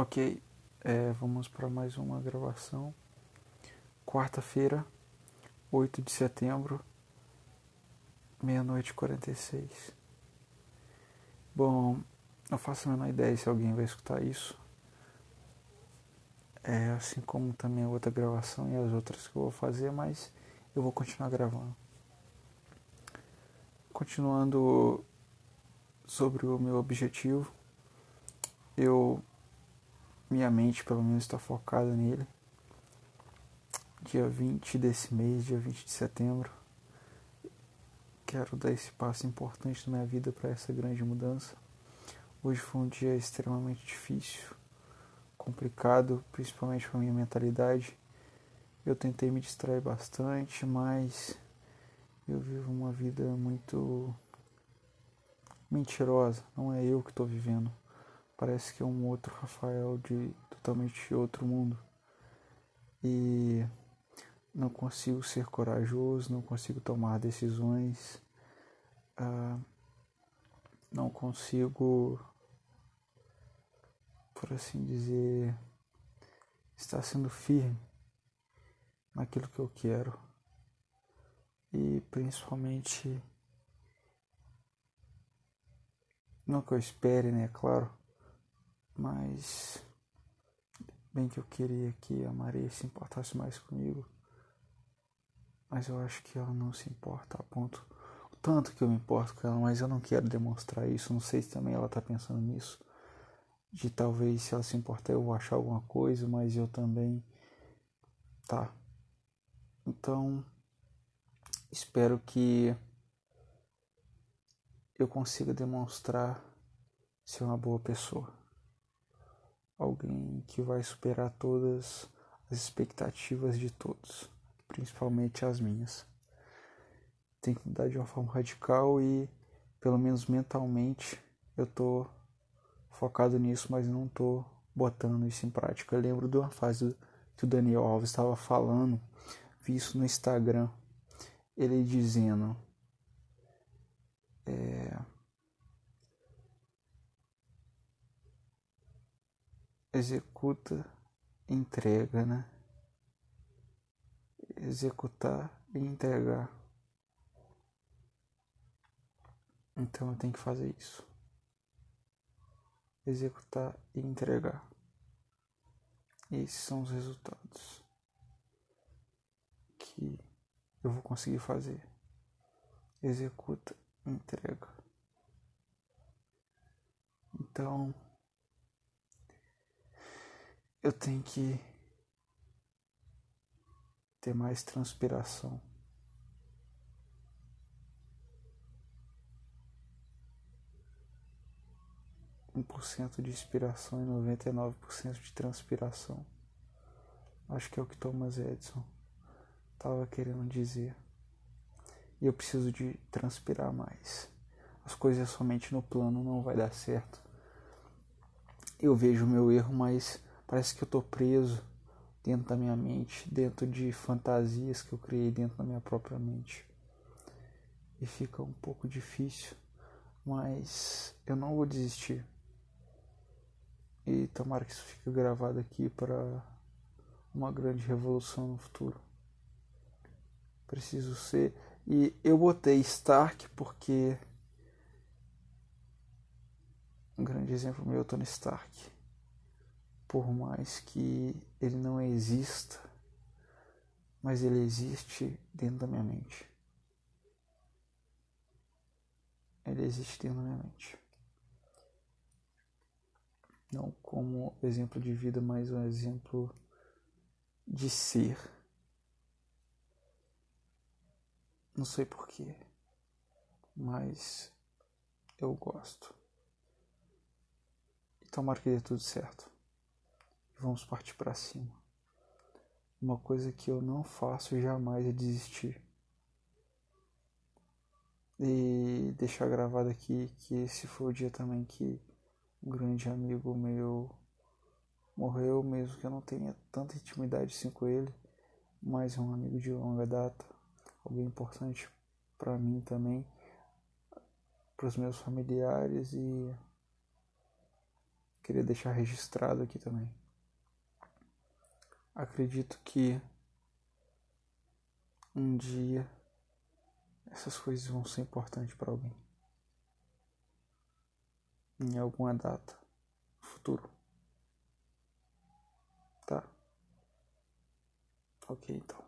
Ok, é, vamos para mais uma gravação. Quarta-feira, 8 de setembro, meia-noite e 46. Bom, não faço a menor ideia se alguém vai escutar isso. É, assim como também a outra gravação e as outras que eu vou fazer, mas eu vou continuar gravando. Continuando sobre o meu objetivo, eu minha mente pelo menos está focada nele. Dia 20 desse mês, dia 20 de setembro, quero dar esse passo importante na minha vida para essa grande mudança. Hoje foi um dia extremamente difícil, complicado, principalmente para minha mentalidade. Eu tentei me distrair bastante, mas eu vivo uma vida muito mentirosa. Não é eu que estou vivendo. Parece que é um outro Rafael de totalmente outro mundo. E não consigo ser corajoso, não consigo tomar decisões, uh, não consigo, por assim dizer, estar sendo firme naquilo que eu quero. E principalmente, não que eu espere, né? Claro, mas bem que eu queria que a Maria se importasse mais comigo, mas eu acho que ela não se importa a ponto o tanto que eu me importo com ela, mas eu não quero demonstrar isso. Não sei se também ela tá pensando nisso, de talvez se ela se importar eu vou achar alguma coisa, mas eu também tá. Então espero que eu consiga demonstrar ser uma boa pessoa alguém que vai superar todas as expectativas de todos, principalmente as minhas. Tem que mudar de uma forma radical e, pelo menos mentalmente, eu tô focado nisso, mas não tô botando isso em prática. Eu lembro de uma fase que o Daniel Alves estava falando, vi isso no Instagram, ele dizendo. É, executa, entrega, né? Executar e entregar. Então eu tenho que fazer isso. Executar e entregar. Esses são os resultados que eu vou conseguir fazer. Executa, entrega. Então, eu tenho que ter mais transpiração. Um por cento de inspiração e noventa e nove por cento de transpiração. Acho que é o que Thomas Edison estava querendo dizer. E eu preciso de transpirar mais. As coisas somente no plano não vai dar certo. Eu vejo o meu erro, mas Parece que eu tô preso dentro da minha mente, dentro de fantasias que eu criei dentro da minha própria mente. E fica um pouco difícil, mas eu não vou desistir. E tomara que isso fique gravado aqui para uma grande revolução no futuro. Preciso ser. E eu botei Stark porque. Um grande exemplo meu Tony Stark por mais que ele não exista, mas ele existe dentro da minha mente. Ele existe dentro da minha mente. Não como exemplo de vida, mas um exemplo de ser. Não sei porquê, mas eu gosto. E tomara que dê tudo certo vamos partir para cima. Uma coisa que eu não faço jamais é desistir. E deixar gravado aqui que esse foi o dia também que um grande amigo meu morreu, mesmo que eu não tenha tanta intimidade assim com ele, mas é um amigo de longa data, alguém importante para mim também, para os meus familiares e queria deixar registrado aqui também. Acredito que um dia essas coisas vão ser importantes para alguém. Em alguma data, futuro. Tá? Ok, então.